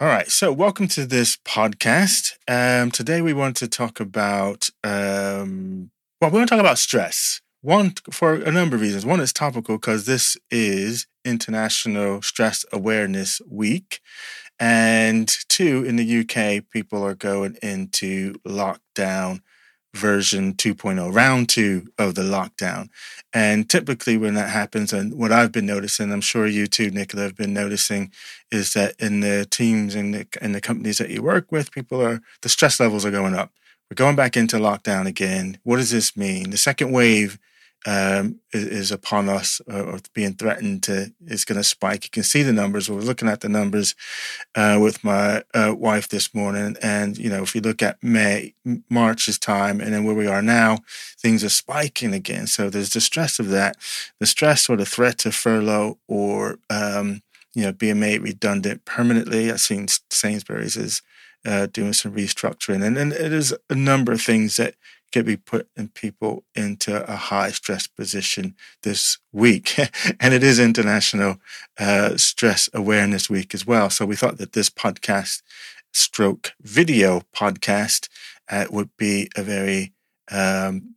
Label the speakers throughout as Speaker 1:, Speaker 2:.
Speaker 1: All right, so welcome to this podcast. Um, today we want to talk about, um, well, we want to talk about stress. One, for a number of reasons. One, it's topical because this is International Stress Awareness Week. And two, in the UK, people are going into lockdown version 2.0, round two of the lockdown. And typically, when that happens, and what I've been noticing, I'm sure you too, Nicola, have been noticing, is that in the teams and the, in the companies that you work with, people are, the stress levels are going up. We're going back into lockdown again. What does this mean? The second wave um, is, is, upon us uh, or being threatened to is going to spike. You can see the numbers. We are looking at the numbers uh, with my uh, wife this morning, and you know, if you look at May, March's time, and then where we are now, things are spiking again. So there's the stress of that, the stress or the threat to furlough or um, you know being made redundant permanently. I've seen Sainsbury's is uh, doing some restructuring, and then there's a number of things that can be putting people into a high stress position this week. and it is International uh, Stress Awareness Week as well. So we thought that this podcast, stroke video podcast, uh, would be a very um,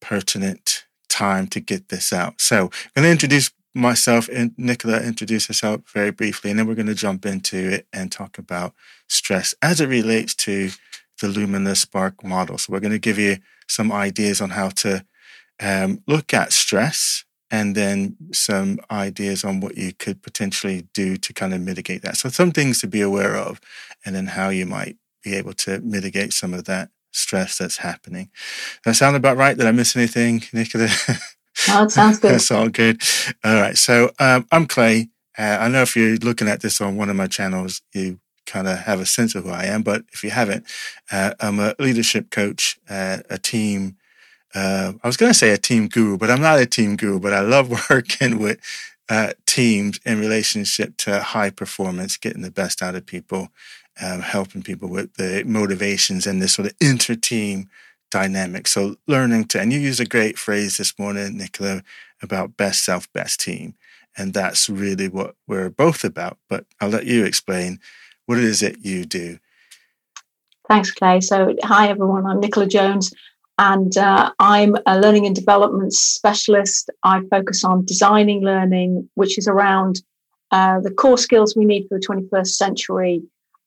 Speaker 1: pertinent time to get this out. So I'm going to introduce myself and Nicola introduce herself very briefly, and then we're going to jump into it and talk about stress as it relates to the Lumina Spark model. So we're going to give you some ideas on how to um, look at stress and then some ideas on what you could potentially do to kind of mitigate that. So some things to be aware of and then how you might be able to mitigate some of that stress that's happening. Does that sound about right? Did I miss anything, Nicola?
Speaker 2: No, it sounds good.
Speaker 1: That's all good. All right. So um, I'm Clay. Uh, I know if you're looking at this on one of my channels, you kind of have a sense of who I am. But if you haven't, uh, I'm a leadership coach, uh, a team. Uh, I was going to say a team guru, but I'm not a team guru. But I love working with uh, teams in relationship to high performance, getting the best out of people, um, helping people with the motivations and this sort of inter-team dynamic. So learning to, and you use a great phrase this morning, Nicola, about best self, best team. And that's really what we're both about. But I'll let you explain what is it you do?
Speaker 2: Thanks, Clay. So, hi everyone. I'm Nicola Jones, and uh, I'm a learning and development specialist. I focus on designing learning, which is around uh, the core skills we need for the 21st century,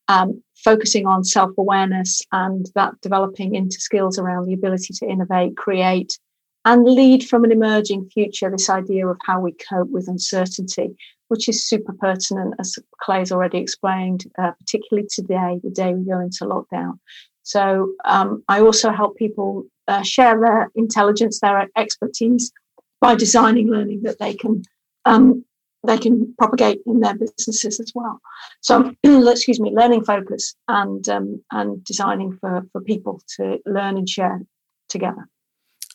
Speaker 2: um, focusing on self awareness and that developing into skills around the ability to innovate, create, and lead from an emerging future. This idea of how we cope with uncertainty which is super pertinent, as Clay's already explained, uh, particularly today, the day we go into lockdown. So um, I also help people uh, share their intelligence, their expertise by designing learning that they can um, they can propagate in their businesses as well. So excuse me, learning focus and um, and designing for for people to learn and share together.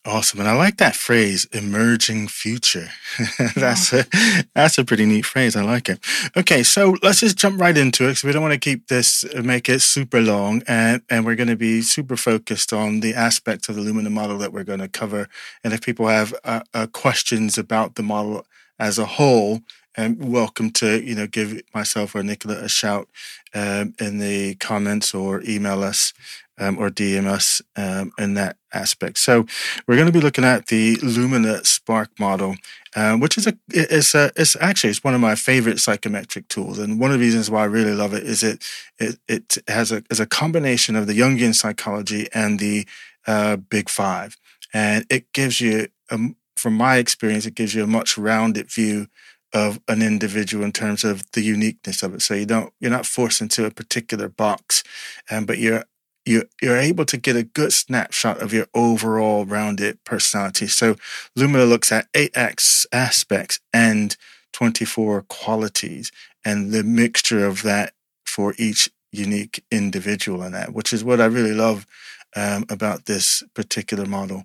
Speaker 1: Awesome. And I like that phrase, emerging future. that's a that's a pretty neat phrase. I like it. Okay, so let's just jump right into it because we don't want to keep this uh, make it super long and, and we're going to be super focused on the aspects of the Lumina model that we're going to cover. And if people have uh, uh, questions about the model as a whole, um, welcome to you know give myself or Nicola a shout um, in the comments or email us um, or DM us um, in that aspect. So we're going to be looking at the Lumina Spark model, uh, which is a it's a it's actually it's one of my favorite psychometric tools, and one of the reasons why I really love it is it it it has a is a combination of the Jungian psychology and the uh, Big Five, and it gives you, um, from my experience, it gives you a much rounded view of an individual in terms of the uniqueness of it. So you don't you're not forced into a particular box, um, but you're you, you're able to get a good snapshot of your overall rounded personality. So Lumina looks at eight X aspects and 24 qualities and the mixture of that for each unique individual in that, which is what I really love um, about this particular model.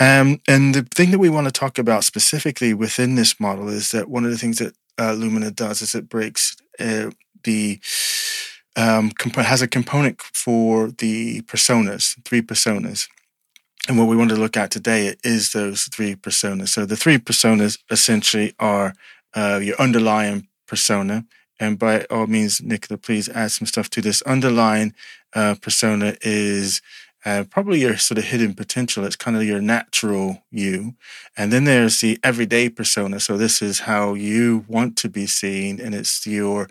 Speaker 1: Um, and the thing that we want to talk about specifically within this model is that one of the things that uh, Lumina does is it breaks uh, the um, comp- has a component for the personas, three personas. And what we want to look at today is those three personas. So the three personas essentially are uh, your underlying persona and by all means, Nicola, please add some stuff to this. Underlying uh, persona is uh, probably your sort of hidden potential. It's kind of your natural you. And then there's the everyday persona. So this is how you want to be seen, and it's your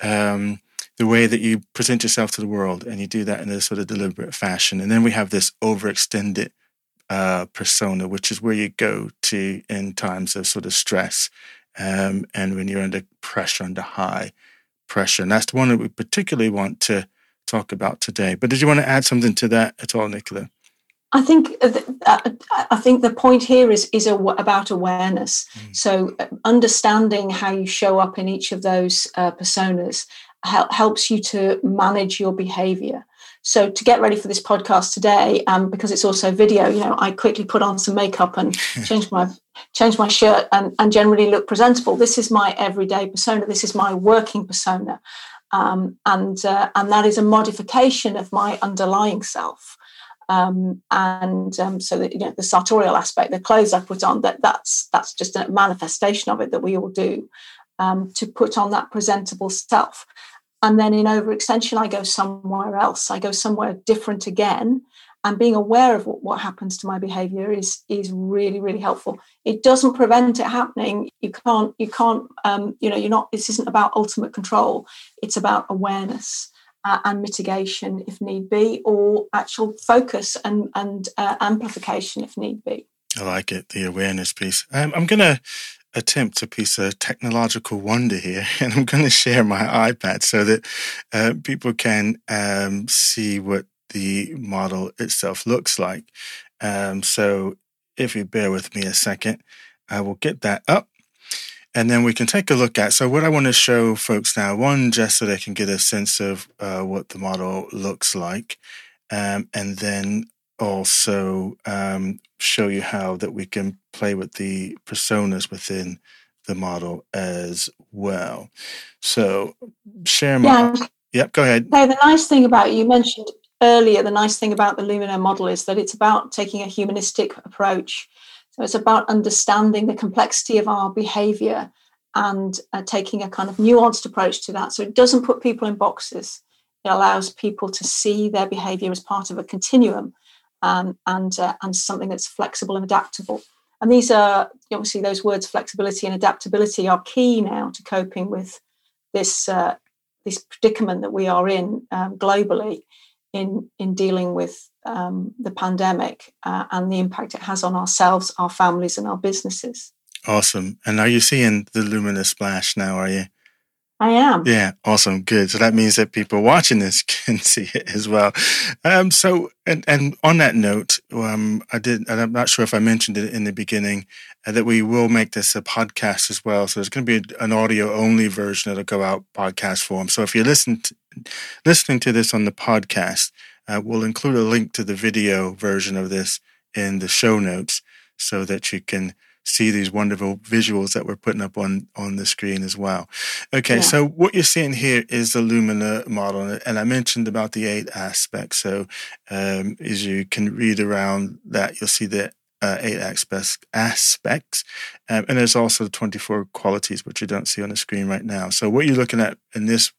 Speaker 1: um, the way that you present yourself to the world, and you do that in a sort of deliberate fashion. And then we have this overextended uh, persona, which is where you go to in times of sort of stress um, and when you're under pressure, under high pressure. And that's the one that we particularly want to talk about today. But did you want to add something to that at all, Nicola?
Speaker 2: I think uh, I think the point here is is about awareness. Mm. So uh, understanding how you show up in each of those uh, personas helps you to manage your behavior. So to get ready for this podcast today, um, because it's also video, you know, I quickly put on some makeup and change my changed my shirt and, and generally look presentable. This is my everyday persona. This is my working persona, um, and uh, and that is a modification of my underlying self. Um, and um, so that, you know the sartorial aspect, the clothes I put on, that that's that's just a manifestation of it that we all do um, to put on that presentable self and then in overextension i go somewhere else i go somewhere different again and being aware of what, what happens to my behavior is is really really helpful. It doesn't prevent it happening. You can't you can't um, you know you're not this isn't about ultimate control. It's about awareness uh, and mitigation if need be or actual focus and and uh, amplification if need be.
Speaker 1: I like it the awareness piece. Um, i'm gonna attempt a piece of technological wonder here, and I'm going to share my iPad so that uh, people can um, see what the model itself looks like. Um, so, if you bear with me a second, I will get that up. And then we can take a look at. So, what I want to show folks now, one, just so they can get a sense of uh, what the model looks like. Um, and then also um, show you how that we can play with the personas within the model as well. So share my. Yeah. Yep, go ahead.
Speaker 2: So the nice thing about you mentioned earlier, the nice thing about the Lumina model is that it's about taking a humanistic approach. So it's about understanding the complexity of our behavior and uh, taking a kind of nuanced approach to that. So it doesn't put people in boxes. It allows people to see their behavior as part of a continuum um, and uh, and something that's flexible and adaptable. And these are obviously those words, flexibility and adaptability, are key now to coping with this uh, this predicament that we are in um, globally in in dealing with um, the pandemic uh, and the impact it has on ourselves, our families, and our businesses.
Speaker 1: Awesome. And are you seeing the Lumina splash now? Are you?
Speaker 2: I am.
Speaker 1: Yeah, awesome, good. So that means that people watching this can see it as well. Um, so, and and on that note, um, I did, and I'm not sure if I mentioned it in the beginning, uh, that we will make this a podcast as well. So there's going to be an audio only version that'll go out podcast form. So if you listen to, listening to this on the podcast, uh, we'll include a link to the video version of this in the show notes so that you can see these wonderful visuals that we're putting up on on the screen as well. Okay, yeah. so what you're seeing here is the Lumina model, and I mentioned about the eight aspects. So um, as you can read around that, you'll see the uh, eight aspects, aspects um, and there's also the 24 qualities which you don't see on the screen right now. So what you're looking at in this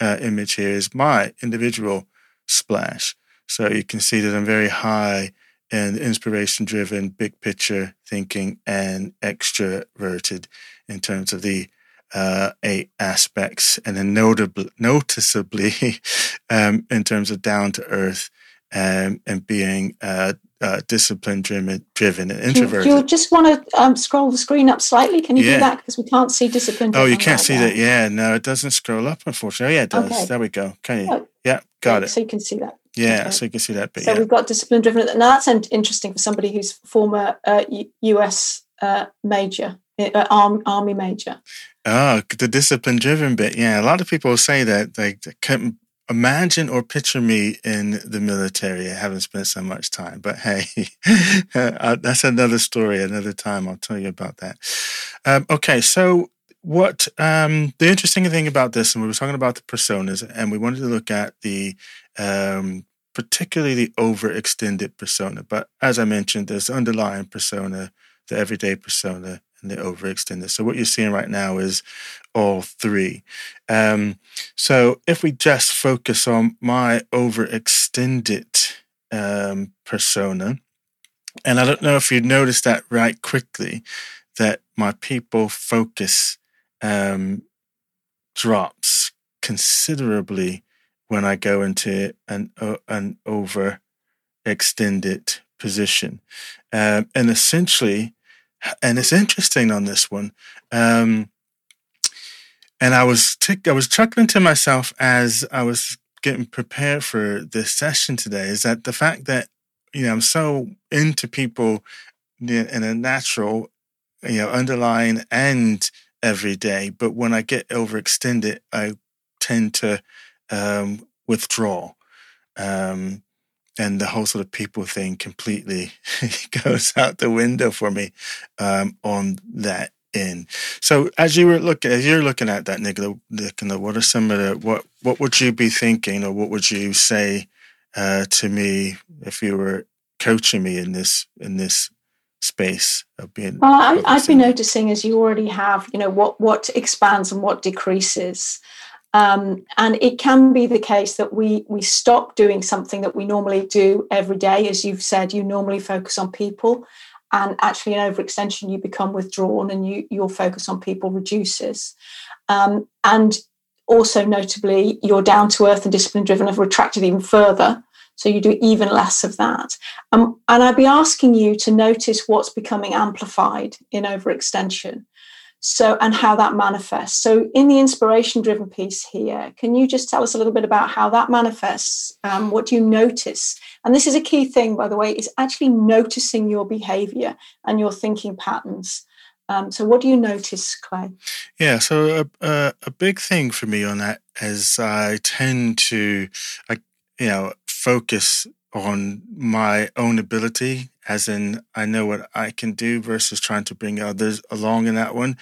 Speaker 1: uh, image here is my individual splash. So you can see that I'm very high and inspiration driven, big picture thinking, and extroverted in terms of the uh, eight aspects, and then notably, noticeably um, in terms of down to earth um, and being uh, uh, discipline driven, driven and introverted.
Speaker 2: Do you, just want to um, scroll the screen up slightly? Can you yeah. do that? Because we can't see discipline.
Speaker 1: Oh, you can't see that. Yeah, no, it doesn't scroll up. Unfortunately, oh, yeah, it does. Okay. There we go. Can you? Oh, yeah, got it.
Speaker 2: So you can see that.
Speaker 1: Yeah, okay. so you can see that bit.
Speaker 2: So
Speaker 1: yeah.
Speaker 2: we've got discipline driven. Now that's interesting for somebody who's former uh, US uh, major, uh, arm, army major.
Speaker 1: Oh, the discipline driven bit. Yeah, a lot of people say that they, they couldn't imagine or picture me in the military. I haven't spent so much time, but hey, that's another story, another time. I'll tell you about that. Um, okay, so what um, the interesting thing about this, and we were talking about the personas, and we wanted to look at the um, particularly the overextended persona. But as I mentioned, there's the underlying persona, the everyday persona, and the overextended. So what you're seeing right now is all three. Um, so if we just focus on my overextended um, persona, and I don't know if you noticed that right quickly, that my people focus um, drops considerably when I go into an uh, an overextended position, um, and essentially, and it's interesting on this one. Um, and I was t- I was chuckling to myself as I was getting prepared for this session today. Is that the fact that you know I'm so into people in a natural, you know, underlying and every day, but when I get overextended, I tend to um, withdraw. Um, and the whole sort of people thing completely goes out the window for me um, on that end. So as you were looking, as you're looking at that, Nicola, Nicola, what are some of the what what would you be thinking, or what would you say uh, to me if you were coaching me in this in this space of being?
Speaker 2: Well, I, I've been noticing as you already have, you know, what what expands and what decreases. Um, and it can be the case that we we stop doing something that we normally do every day. As you've said, you normally focus on people, and actually, in overextension, you become withdrawn, and you your focus on people reduces. Um, and also, notably, your down to earth and discipline driven have retracted even further. So you do even less of that. Um, and I'd be asking you to notice what's becoming amplified in overextension so and how that manifests. So in the inspiration driven piece here can you just tell us a little bit about how that manifests? Um, what do you notice? And this is a key thing by the way is actually noticing your behavior and your thinking patterns. Um, so what do you notice clay?
Speaker 1: Yeah so a, a, a big thing for me on that is i tend to I, you know focus on my own ability as in I know what I can do versus trying to bring others along in that one.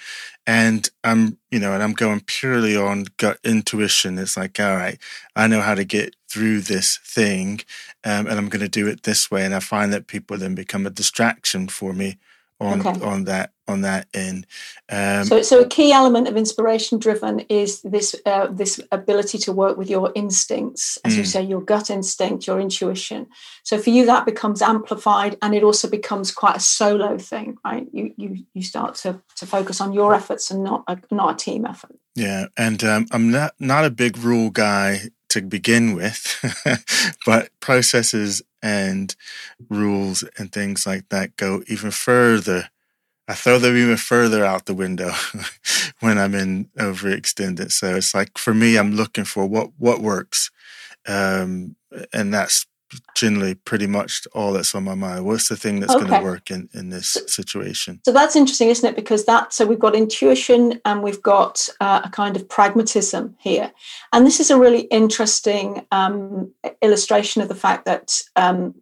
Speaker 1: And I'm, you know, and I'm going purely on gut intuition. It's like, all right, I know how to get through this thing, um, and I'm going to do it this way. And I find that people then become a distraction for me on okay. on that on that end.
Speaker 2: Um, so, so a key element of inspiration driven is this uh, this ability to work with your instincts, as mm. you say, your gut instinct, your intuition. So for you, that becomes amplified, and it also becomes quite a solo thing, right? You you you start to to focus on your efforts and not a, not a team effort.
Speaker 1: Yeah, and um, I'm not not a big rule guy to begin with, but processes and rules and things like that go even further. I throw them even further out the window when I'm in overextended. So it's like for me, I'm looking for what what works, um, and that's generally pretty much all that's on my mind. What's the thing that's okay. going to work in, in this situation?
Speaker 2: So that's interesting, isn't it? Because that, so we've got intuition and we've got uh, a kind of pragmatism here. And this is a really interesting um, illustration of the fact that um,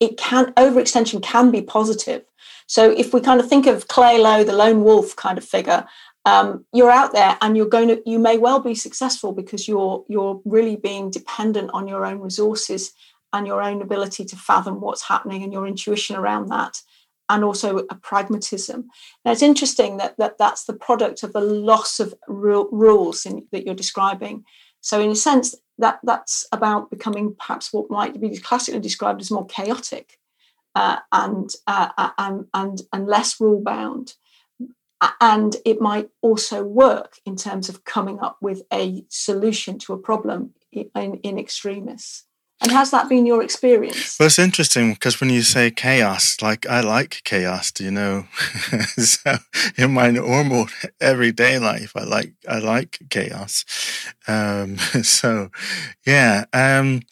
Speaker 2: it can, overextension can be positive. So if we kind of think of Clay Lowe, the lone wolf kind of figure, um, you're out there and you're going to you may well be successful because you're you're really being dependent on your own resources and your own ability to fathom what's happening and your intuition around that and also a pragmatism. Now it's interesting that, that that's the product of the loss of rules in, that you're describing. So in a sense, that that's about becoming perhaps what might be classically described as more chaotic uh, and, uh, uh and and and less rule bound. And it might also work in terms of coming up with a solution to a problem in, in extremis. And has that been your experience?
Speaker 1: Well, it's interesting because when you say chaos, like I like chaos, do you know? so in my normal everyday life, I like I like chaos. Um, so, yeah, um,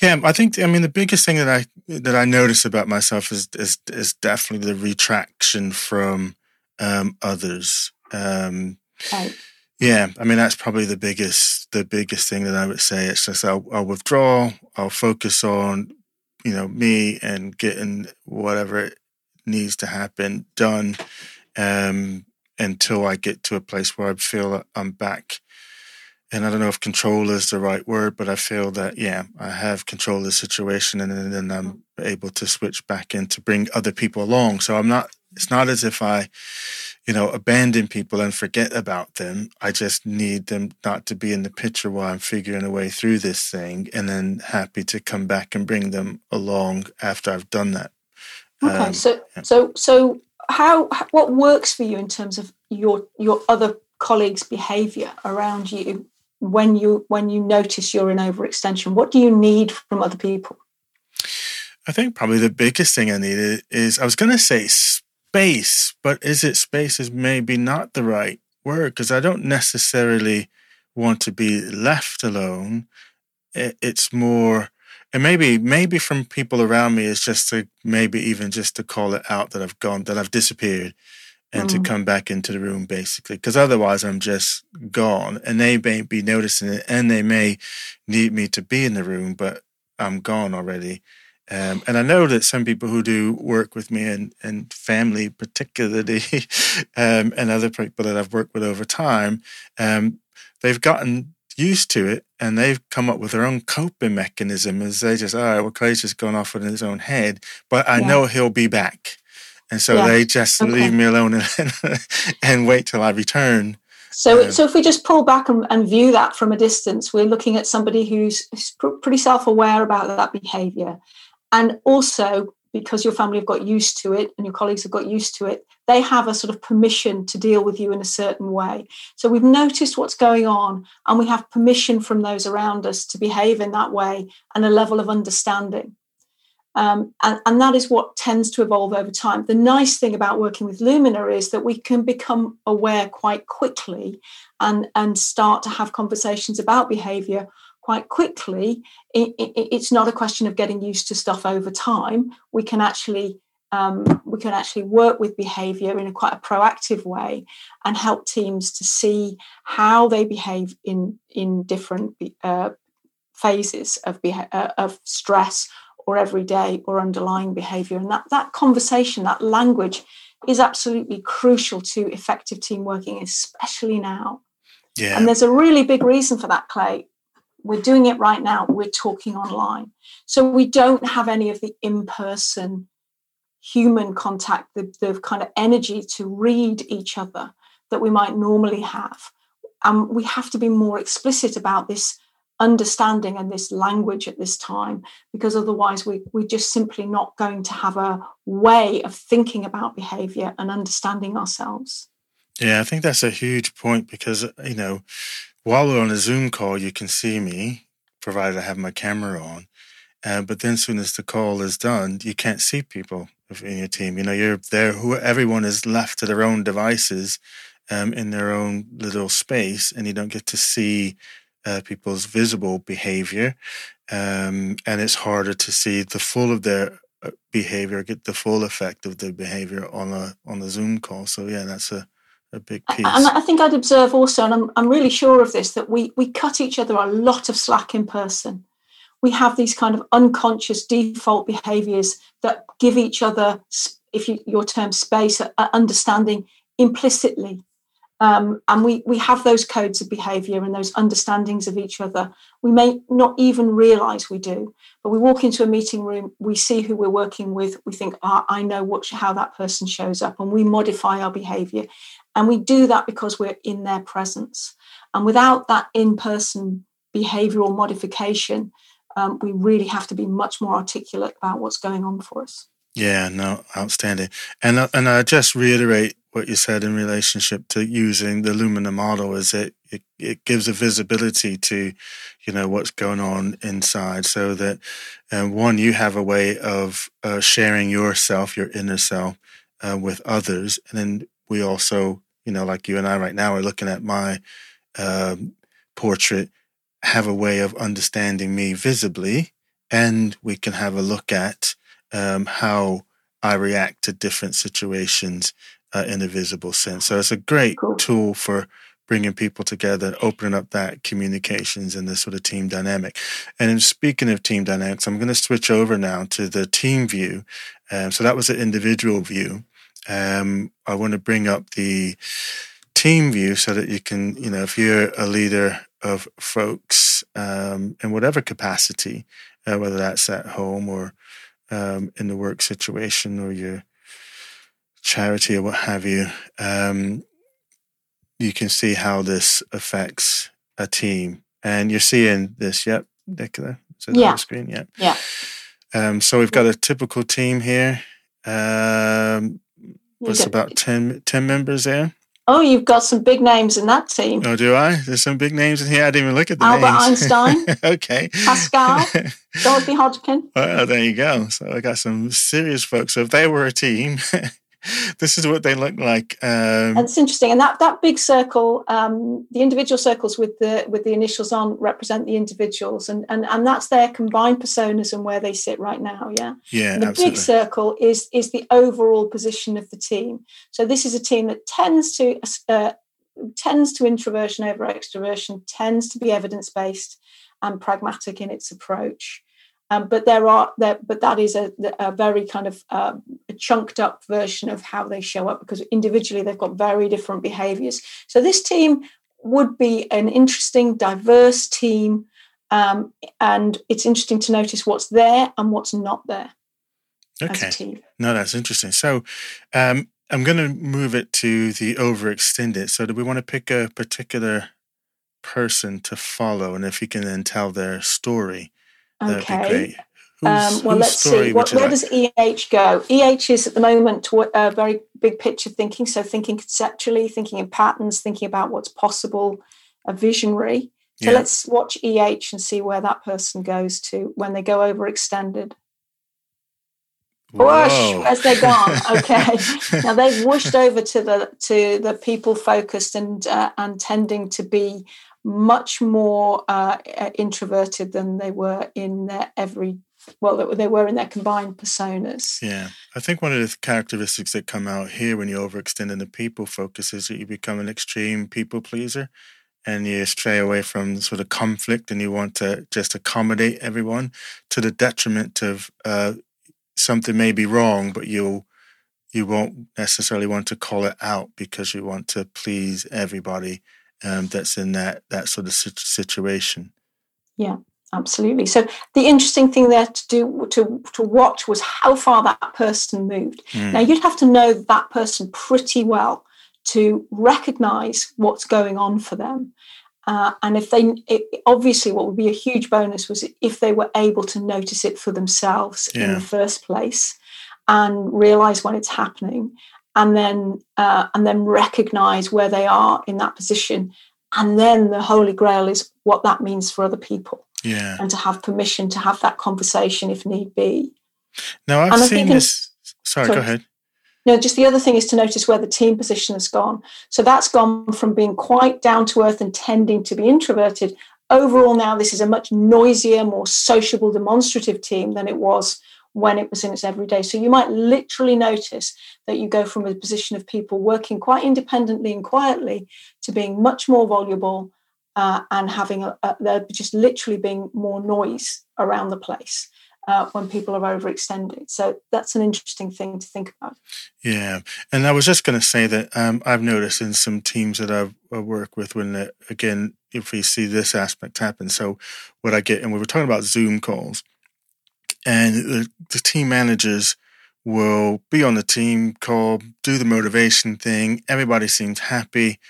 Speaker 1: yeah. I think I mean the biggest thing that I that I notice about myself is is is definitely the retraction from um, others. Um, right yeah, I mean that's probably the biggest the biggest thing that I would say. It's just I'll, I'll withdraw. I'll focus on you know me and getting whatever needs to happen done um, until I get to a place where I feel I'm back. And I don't know if control is the right word, but I feel that yeah, I have control of the situation, and then I'm able to switch back in to bring other people along. So I'm not. It's not as if I you know, abandon people and forget about them. I just need them not to be in the picture while I'm figuring a way through this thing, and then happy to come back and bring them along after I've done that.
Speaker 2: Okay, um, so yeah. so so how what works for you in terms of your your other colleagues' behaviour around you when you when you notice you're in overextension? What do you need from other people?
Speaker 1: I think probably the biggest thing I needed is I was going to say space, but is it space is maybe not the right word because I don't necessarily want to be left alone. It's more, and maybe maybe from people around me is just to maybe even just to call it out that I've gone that I've disappeared and mm. to come back into the room basically because otherwise I'm just gone and they may be noticing it and they may need me to be in the room but I'm gone already um, and I know that some people who do work with me and, and family, particularly, um, and other people that I've worked with over time, um, they've gotten used to it and they've come up with their own coping mechanism as they just, all right, well, Clay's just gone off in his own head, but I yeah. know he'll be back. And so yeah. they just okay. leave me alone and, and wait till I return.
Speaker 2: So, so if we just pull back and, and, view that from a distance, we're looking at somebody who's pretty self-aware about that behaviour, and also, because your family have got used to it and your colleagues have got used to it, they have a sort of permission to deal with you in a certain way. So we've noticed what's going on and we have permission from those around us to behave in that way and a level of understanding. Um, and, and, that is what tends to evolve over time. The nice thing about working with Lumina is that we can become aware quite quickly and, and start to have conversations about behavior quite quickly, it, it, it's not a question of getting used to stuff over time. We can actually um, we can actually work with behaviour in a quite a proactive way and help teams to see how they behave in in different uh, phases of beha- uh, of stress or everyday or underlying behaviour. And that that conversation, that language, is absolutely crucial to effective team working, especially now. Yeah. And there's a really big reason for that, Clay. We're doing it right now. We're talking online. So we don't have any of the in person human contact, the, the kind of energy to read each other that we might normally have. And we have to be more explicit about this understanding and this language at this time because otherwise we, we're just simply not going to have a way of thinking about behavior and understanding ourselves
Speaker 1: yeah i think that's a huge point because you know while we're on a Zoom call, you can see me, provided I have my camera on. Uh, but then, as soon as the call is done, you can't see people in your team. You know, you're there. Who everyone is left to their own devices, um, in their own little space, and you don't get to see uh, people's visible behavior. Um, and it's harder to see the full of their uh, behavior, get the full effect of their behavior on a on a Zoom call. So yeah, that's a a big piece.
Speaker 2: And I think I'd observe also, and I'm, I'm really sure of this, that we, we cut each other a lot of slack in person. We have these kind of unconscious default behaviors that give each other, if you, your term space, understanding implicitly. Um, and we, we have those codes of behavior and those understandings of each other. We may not even realize we do, but we walk into a meeting room, we see who we're working with, we think, oh, I know what, how that person shows up, and we modify our behavior. And we do that because we're in their presence. And without that in person behavioral modification, um, we really have to be much more articulate about what's going on for us.
Speaker 1: Yeah, no, outstanding. And uh, and I just reiterate what you said in relationship to using the Lumina model is it, it it gives a visibility to, you know, what's going on inside, so that um, one you have a way of uh, sharing yourself, your inner self, uh, with others, and then we also you know, like you and I right now are looking at my um, portrait, have a way of understanding me visibly, and we can have a look at um, how I react to different situations uh, in a visible sense. So it's a great cool. tool for bringing people together, opening up that communications and the sort of team dynamic. And speaking of team dynamics, I'm going to switch over now to the team view. Um, so that was an individual view um, I want to bring up the team view so that you can, you know, if you're a leader of folks um, in whatever capacity, uh, whether that's at home or um, in the work situation, or you're charity or what have you, um, you can see how this affects a team. And you're seeing this, yep, Nicola. Is
Speaker 2: Yeah.
Speaker 1: on the screen? Yep.
Speaker 2: Yeah.
Speaker 1: Um, so we've got a typical team here. Um, what's
Speaker 2: get-
Speaker 1: about 10, 10 members there?
Speaker 2: oh, you've got some big names in that team.
Speaker 1: Oh, do I? There's some big names in here. I didn't even look at the
Speaker 2: Albert
Speaker 1: names.
Speaker 2: Einstein,
Speaker 1: okay.
Speaker 2: Pascal, Dorothy Hodgkin.
Speaker 1: Well, there you go. So I got some serious folks. So if they were a team, this is what they look like. Um,
Speaker 2: And it's interesting, and that that big circle, um, the individual circles with the with the initials on represent the individuals, and and and that's their combined personas and where they sit right now. Yeah.
Speaker 1: yeah,
Speaker 2: And the
Speaker 1: absolutely.
Speaker 2: big circle is is the overall position of the team. So this is a team that tends to uh, tends to introversion over extroversion, tends to be evidence based and pragmatic in its approach. Um, but there are there, but that is a, a very kind of a chunked up version of how they show up because individually they've got very different behaviors. So this team would be an interesting, diverse team, um, and it's interesting to notice what's there and what's not there
Speaker 1: Okay. No, that's interesting. So um, I'm going to move it to the overextended. So do we want to pick a particular person to follow? And if you can then tell their story,
Speaker 2: Okay. Um, well, let's see. What, where
Speaker 1: like?
Speaker 2: does EH go? EH is at the moment a very big picture thinking, so thinking conceptually, thinking in patterns, thinking about what's possible, a visionary. So
Speaker 1: Yeah.
Speaker 2: let's watch EH and see where that person goes to when they go overextended. Whoosh,
Speaker 1: Whoa.
Speaker 2: where's they gone? Okay, now they've whooshed over to the to the people focused and uh, and tending to be much more uh, introverted than they were in their every well they were in their combined personas.
Speaker 1: Yeah, I think one of the characteristics that come out here when you overextend in the people focus is that you become an extreme people pleaser and you stray away from sort of conflict and you want to just accommodate everyone to the detriment of uh, something may be wrong, but you'll you won't necessarily want to call it out because you want to please everybody um, that's in that that sort of situation.
Speaker 2: Yeah, absolutely. So the interesting thing there to do to to watch was how far that person moved.
Speaker 1: Mm.
Speaker 2: Now you'd have to know that person pretty well to recognize what's going on for them. Uh, and if they, it, obviously, what would be a huge bonus was if they were able to notice it for themselves in the first place and realize when it's happening, and then uh, and then recognize where they are in that position. And then the holy grail is what that means for other people,
Speaker 1: Yeah.
Speaker 2: and to have permission to have that conversation if need be.
Speaker 1: Now I've
Speaker 2: And
Speaker 1: seen this. Sorry, go ahead.
Speaker 2: No, just the other thing is to notice where the team position has gone. So that's gone from being quite down to earth and tending to be introverted. Overall, now this is a much noisier, more sociable, demonstrative team than it was when it was in its everyday. So you might literally notice that you go from a position of people working quite independently and quietly to being much more voluble uh, and having a, a, just literally being more noise around the place uh, when people are overextended. So that's an interesting thing to think about.
Speaker 1: Yeah, and I was just going to say that um, I've noticed in some teams that I've I work with when the, again if we see this aspect happen. So what I get, and we were talking about Zoom calls, and the, the team managers will be on the team call, do the motivation thing. Everybody seems happy,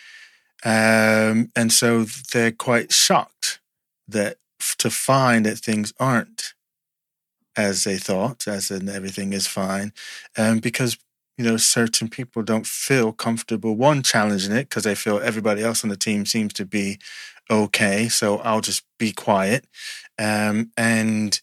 Speaker 1: um, and so they're quite shocked that to find that things aren't as they thought, as in everything is fine, um, because you know certain people don't feel comfortable one challenging it because they feel everybody else on the team seems to be okay, so I'll just be quiet, um, and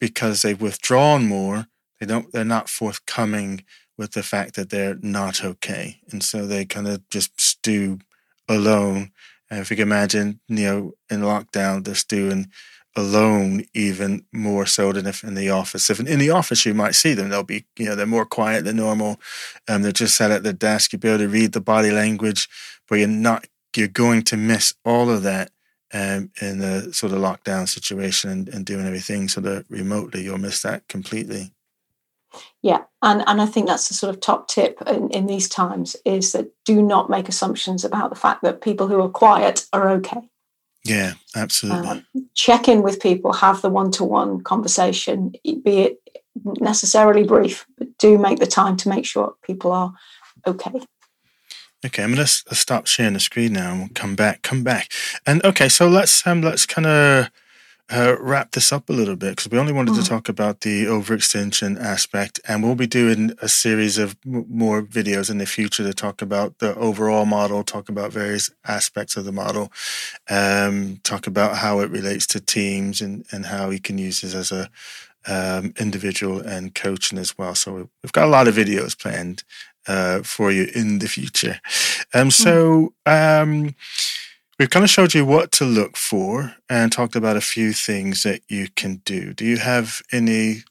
Speaker 1: because they've withdrawn more, they don't they're not forthcoming with the fact that they're not okay, and so they kind of just stew alone. And if you can imagine, you know, in lockdown, they're stewing alone even more so than if in the office. If in the office you might see them, they'll be, you know, they're more quiet than normal. Um, they're just sat at their desk. You'll be able to read the body language, but you're not, you're going to miss all of that um, in the sort of lockdown situation and, and doing everything sort of remotely. You'll miss that completely.
Speaker 2: Yeah, and, and I think that's the sort of top tip in, in these times is that do not make assumptions about the fact that people who are quiet are okay.
Speaker 1: Yeah, absolutely.
Speaker 2: Um, check in with people, have the one to one conversation, be it necessarily brief, but do make the time to make sure people are okay.
Speaker 1: Okay, I'm gonna stop sharing the screen now and we'll come back. Come back, and okay, so let's um let's kind of uh, wrap this up a little bit because we only wanted mm. to talk about the overextension aspect, and we'll be doing a series of m- more videos in the future to talk about the overall model, talk about various aspects of the model, um, talk about how it relates to teams and and how you can use this as a um, individual and coaching as well. So we've got a lot of videos planned uh, for you in the future. Um, so um, we've kind of showed you what to look for and talked about a few things that you can do. Do you have any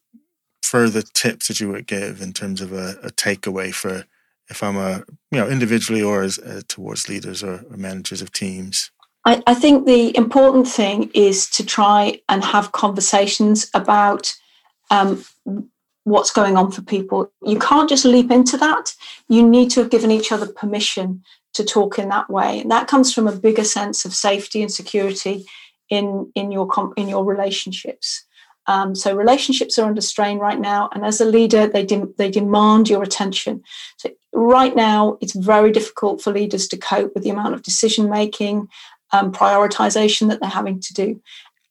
Speaker 1: further tips that you would give in terms of a, a takeaway for if I'm a you know individually or as uh, towards leaders or, or managers of teams?
Speaker 2: I, I think the important thing is to try and have conversations about um, what's going on for people. You can't just leap into that. You need to have given each other permission to talk in that way, and that comes from a bigger sense of safety and security in in your in your relationships. Um, so relationships are under strain right now, and as a leader, they de- they demand your attention. So right now, it's very difficult for leaders to cope with the amount of decision making, um, prioritization that they're having to do.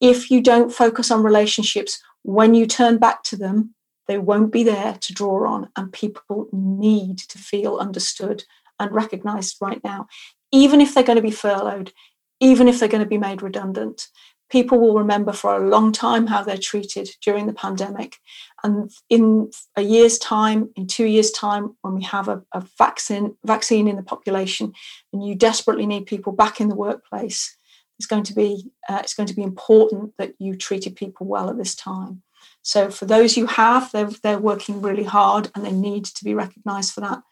Speaker 2: If you don't focus on relationships, when you turn back to them, they won't be there to draw on, and people need to feel understood and recognized right now. Even if they're going to be furloughed, even if they're going to be made redundant, people will remember for a long time how they're treated during the pandemic. And in a year's time, in two years' time, when we have a, a vaccine vaccine in the population, and you desperately need people back in the workplace, it's going to be uh, it's going to be important that you treated people well at this time. So for those you have, they're, they're working really hard and they need to be recognised for that.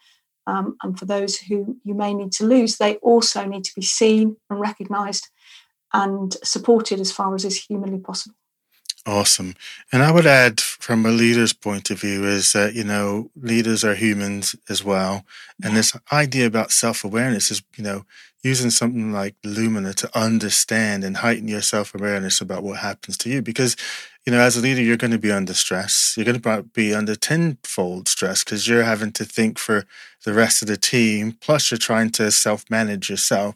Speaker 2: Um, and for those who you may need to lose, they also need to be seen and recognised and supported as far as is humanly possible.
Speaker 1: Awesome. And I would add from a leader's point of view is that, you know, leaders are humans as well. And this idea about self awareness is, you know, using something like Lumina to understand and heighten your self awareness about what happens to you. Because, you know, as a leader, you're going to be under stress. You're going to be under tenfold stress because you're having to think for the rest of the team. Plus, you're trying to self manage yourself.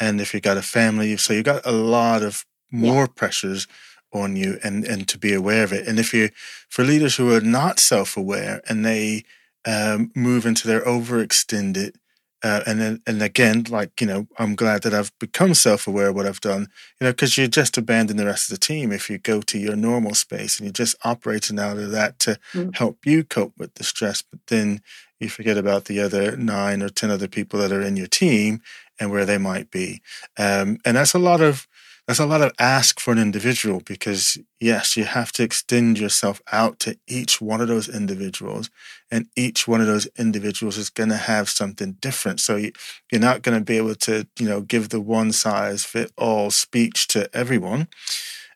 Speaker 1: And if you've got a family, so you've got a lot of more yeah. pressures on you and, and to be aware of it. And if you, for leaders who are not self aware and they um, move into their overextended, uh, and then, and again, like, you know, I'm glad that I've become self aware of what I've done, you know, because you just abandon the rest of the team if you go to your normal space and you're just operating out of that to mm. help you cope with the stress. But then you forget about the other nine or 10 other people that are in your team and where they might be. Um, and that's a lot of, that's a lot of ask for an individual because yes, you have to extend yourself out to each one of those individuals, and each one of those individuals is going to have something different. So you, are not going to be able to, you know, give the one size fit all speech to everyone.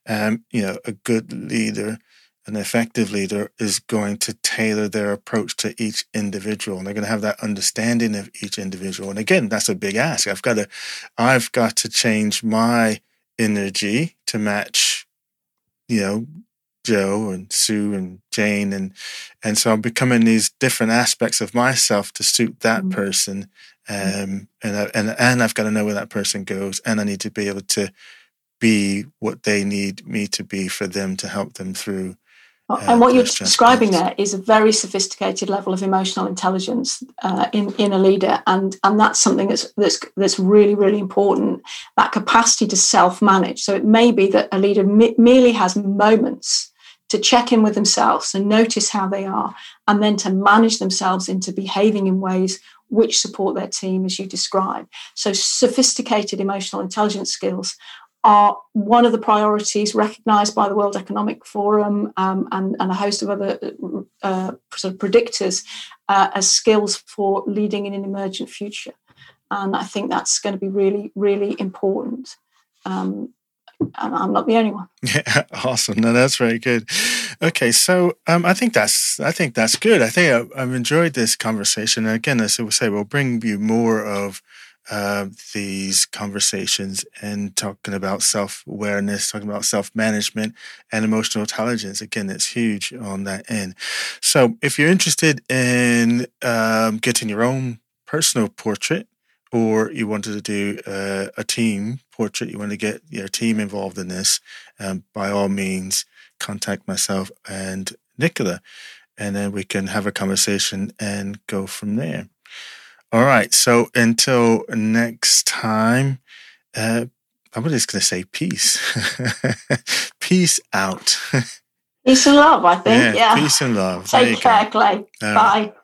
Speaker 1: Um, you know, a good leader, an effective leader, is going to tailor their approach to each individual, and they're going to have that understanding of each individual. And again, that's a big ask. I've got to, I've got to change my energy to match, you know, Joe and Sue and Jane and and so I'm becoming these different aspects of myself to suit that mm-hmm. person, um, and I, and and I've got to know where that person goes, and I need to be able to be what they need me to be for them to help them through
Speaker 2: and what you're describing there is a very sophisticated level of emotional intelligence uh, in in a leader, and and that's something that's that's that's really really important. That capacity to self manage. So it may be that a leader me- merely has moments to check in with themselves and notice how they are, and then to manage themselves into behaving in ways which support their team, as you describe. So sophisticated emotional intelligence skills are one of the priorities recognised by the World Economic Forum um, and, and, a host of other uh, sort of predictors uh, as skills for leading in an emergent future. And I think that's going to be really, really important. Um, and I'm not the only one.
Speaker 1: Yeah, awesome. No, that's very good. Okay, so um, I think that's I think that's good. I think I, have enjoyed this conversation. And again, as we say, we'll bring you more of these conversations and talking about self awareness, talking about self management and emotional intelligence. Again, it's huge on that end. So, if you're interested in um, getting your own personal portrait, or you wanted to do uh, a team portrait, you want to get your team involved in this, um, by all means, contact myself and Nicola, and then we can have a conversation and go from there. All right. So until next time, uh, I'm just going to say peace. peace out.
Speaker 2: Peace and love, I think. Yeah. yeah.
Speaker 1: Peace and love.
Speaker 2: Take care, go. Clay. Bye.